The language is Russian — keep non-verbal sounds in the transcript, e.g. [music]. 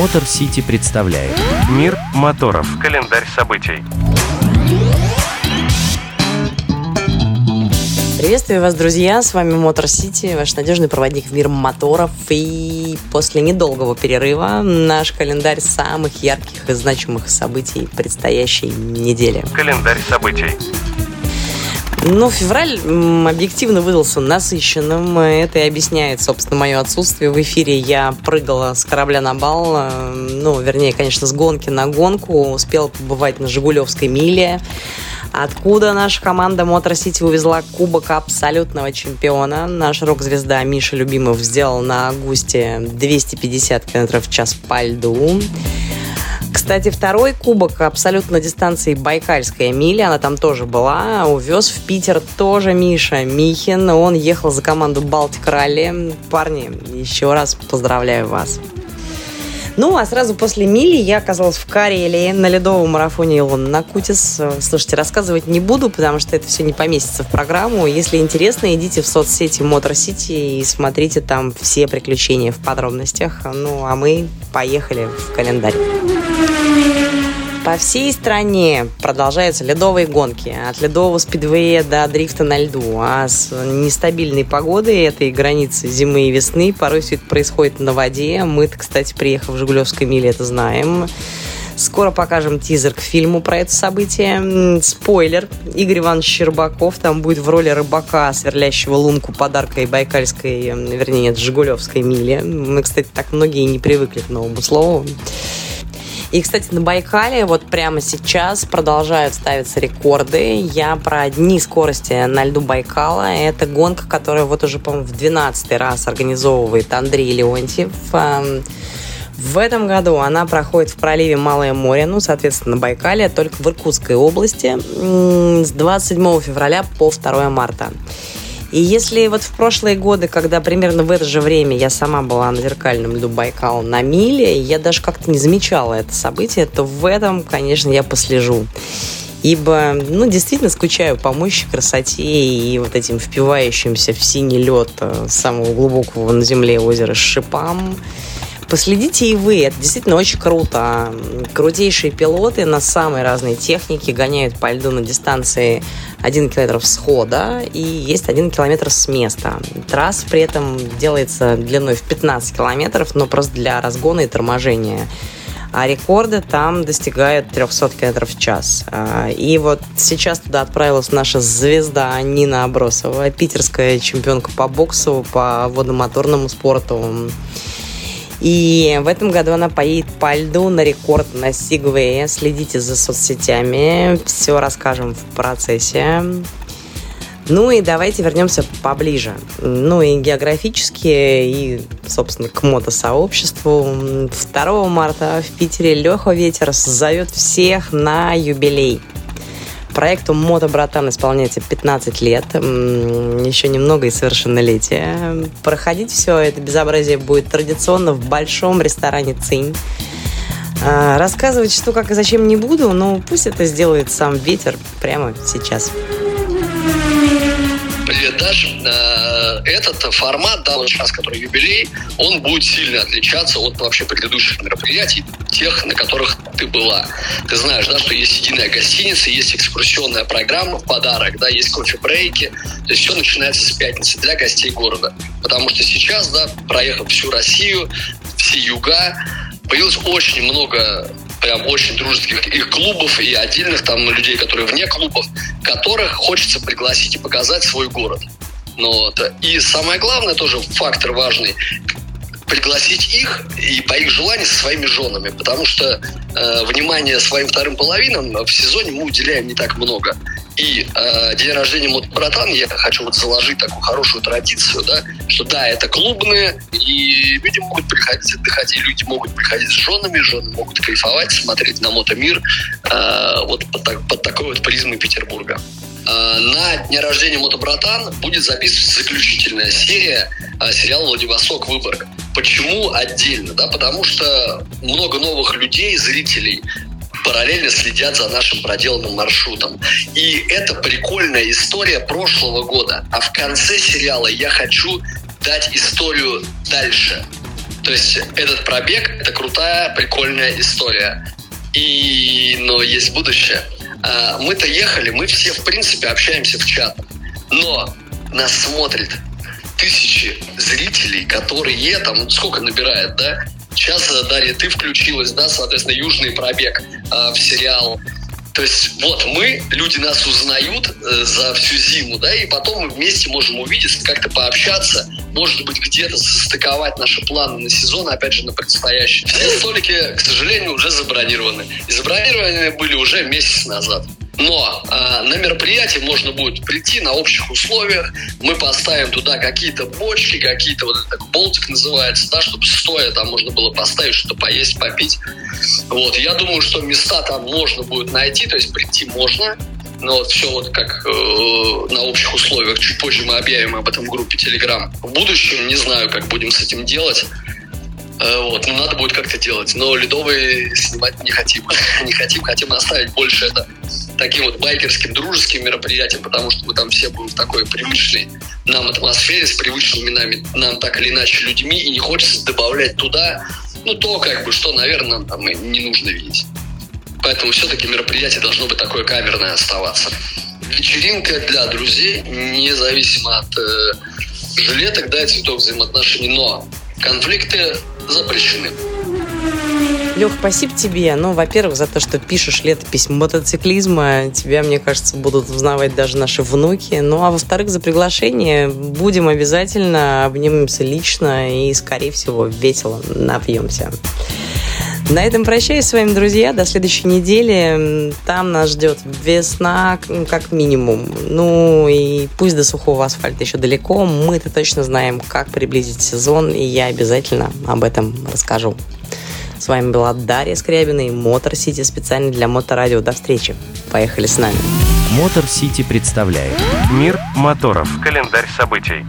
Мотор Сити представляет Мир моторов. Календарь событий. Приветствую вас, друзья! С вами Мотор Сити, ваш надежный проводник в мир моторов. И после недолгого перерыва наш календарь самых ярких и значимых событий предстоящей недели. Календарь событий. Ну, февраль объективно выдался насыщенным. Это и объясняет, собственно, мое отсутствие в эфире. Я прыгала с корабля на бал, э, ну, вернее, конечно, с гонки на гонку. Успела побывать на Жигулевской миле. Откуда наша команда Мотор Сити увезла кубок абсолютного чемпиона. Наш рок-звезда Миша Любимов сделал на Августе 250 км в час по льду. Кстати, второй кубок абсолютно дистанции Байкальская миля, она там тоже была, увез в Питер тоже Миша Михин, он ехал за команду Балтик Ралли. Парни, еще раз поздравляю вас. Ну, а сразу после мили я оказалась в Карелии на ледовом марафоне Илон Накутис. Слушайте, рассказывать не буду, потому что это все не поместится в программу. Если интересно, идите в соцсети Мотор Сити и смотрите там все приключения в подробностях. Ну, а мы поехали в календарь. По всей стране продолжаются ледовые гонки. От ледового спидвея до дрифта на льду. А с нестабильной погодой этой границы зимы и весны порой все это происходит на воде. мы кстати, приехав в Жигулевской миле, это знаем. Скоро покажем тизер к фильму про это событие. Спойлер. Игорь Иванович Щербаков там будет в роли рыбака, сверлящего лунку подаркой Байкальской, вернее, нет, Жигулевской мили. Мы, кстати, так многие не привыкли к новому слову. И, кстати, на Байкале вот прямо сейчас продолжают ставиться рекорды. Я про дни скорости на льду Байкала. Это гонка, которая вот уже, по-моему, в 12 раз организовывает Андрей Леонтьев. Эм, в этом году она проходит в проливе Малое море, ну, соответственно, на Байкале, только в Иркутской области с 27 февраля по 2 марта. И если вот в прошлые годы, когда примерно в это же время я сама была на зеркальном льду Байкал на миле, я даже как-то не замечала это событие, то в этом, конечно, я послежу. Ибо, ну, действительно скучаю по мощи, красоте и вот этим впивающимся в синий лед э, самого глубокого на земле озера Шипам. Последите и вы, это действительно очень круто. Крутейшие пилоты на самой разной технике гоняют по льду на дистанции 1 километр схода и есть 1 километр с места. Трасса при этом делается длиной в 15 километров, но просто для разгона и торможения а рекорды там достигают 300 км в час. А, и вот сейчас туда отправилась наша звезда Нина Абросова, питерская чемпионка по боксу, по водомоторному спорту. И в этом году она поедет по льду на рекорд на Сигвее. Следите за соцсетями, все расскажем в процессе. Ну и давайте вернемся поближе. Ну и географически, и, собственно, к мотосообществу. 2 марта в Питере Леха Ветер зовет всех на юбилей. Проекту «Мото Братан» исполняется 15 лет, еще немного и совершеннолетие. Проходить все это безобразие будет традиционно в большом ресторане «Цинь». А, рассказывать, что, как и зачем не буду, но пусть это сделает сам ветер прямо сейчас. Привет, Даш. Этот формат, да, вот сейчас, который юбилей, он будет сильно отличаться от вообще предыдущих мероприятий, тех, на которых ты была. Ты знаешь, да, что есть единая гостиница, есть экскурсионная программа в подарок, да, есть кофе-брейки. То есть все начинается с пятницы для гостей города. Потому что сейчас, да, проехав всю Россию, все юга, появилось очень много прям очень дружеских их клубов и отдельных там людей, которые вне клубов, которых хочется пригласить и показать свой город. Ну. И самое главное, тоже фактор важный, пригласить их и по их желанию со своими женами, потому что э, внимание своим вторым половинам в сезоне мы уделяем не так много. И э, день рождения Мотобратан я хочу вот заложить такую хорошую традицию, да, что да, это клубные, и люди могут приходить отдыхать, и люди могут приходить с женами, жены могут кайфовать, смотреть на мотомир э, вот под, под такой вот призмой Петербурга. Э, на дне рождения Мотобратан будет записываться заключительная серия э, сериала «Владивосток. Выборг». Почему отдельно? Да, потому что много новых людей, зрителей, параллельно следят за нашим проделанным маршрутом. И это прикольная история прошлого года. А в конце сериала я хочу дать историю дальше. То есть этот пробег – это крутая, прикольная история. И, но есть будущее. А, мы-то ехали, мы все, в принципе, общаемся в чатах. Но нас смотрит тысячи зрителей, которые там, сколько набирает, да? Сейчас, Дарья, ты включилась, да, соответственно, «Южный пробег» э, в сериал. То есть вот мы, люди нас узнают э, за всю зиму, да, и потом мы вместе можем увидеться, как-то пообщаться, может быть, где-то состыковать наши планы на сезон, опять же, на предстоящий. Все столики, к сожалению, уже забронированы. И забронированы были уже месяц назад. Но э, на мероприятие можно будет прийти на общих условиях. Мы поставим туда какие-то бочки, какие-то вот это болтик называется, да, чтобы стоя там можно было поставить что-то поесть, попить. Вот, я думаю, что места там можно будет найти, то есть прийти можно. Но вот все вот как э, на общих условиях. Чуть позже мы объявим об этом в группе Telegram. В будущем не знаю, как будем с этим делать. Э, вот, ну, надо будет как-то делать. Но ледовые снимать не хотим. [laughs] не хотим, хотим оставить больше это таким вот байкерским, дружеским мероприятием, потому что мы там все будем в такой привычной нам атмосфере, с привычными нами, нам так или иначе людьми, и не хочется добавлять туда, ну, то, как бы, что, наверное, нам там не нужно видеть. Поэтому все-таки мероприятие должно быть такое камерное оставаться. Вечеринка для друзей, независимо от э, жилеток, да, цветов взаимоотношений, но конфликты запрещены. Лех, спасибо тебе. Ну, во-первых, за то, что пишешь летопись мотоциклизма. Тебя, мне кажется, будут узнавать даже наши внуки. Ну, а во-вторых, за приглашение. Будем обязательно, обнимемся лично и, скорее всего, весело напьемся. На этом прощаюсь с вами, друзья. До следующей недели. Там нас ждет весна, как минимум. Ну и пусть до сухого асфальта еще далеко. Мы-то точно знаем, как приблизить сезон, и я обязательно об этом расскажу. С вами была Дарья Скрябина и Мотор Сити специально для Моторадио. До встречи. Поехали с нами. Мотор Сити представляет Мир моторов. Календарь событий.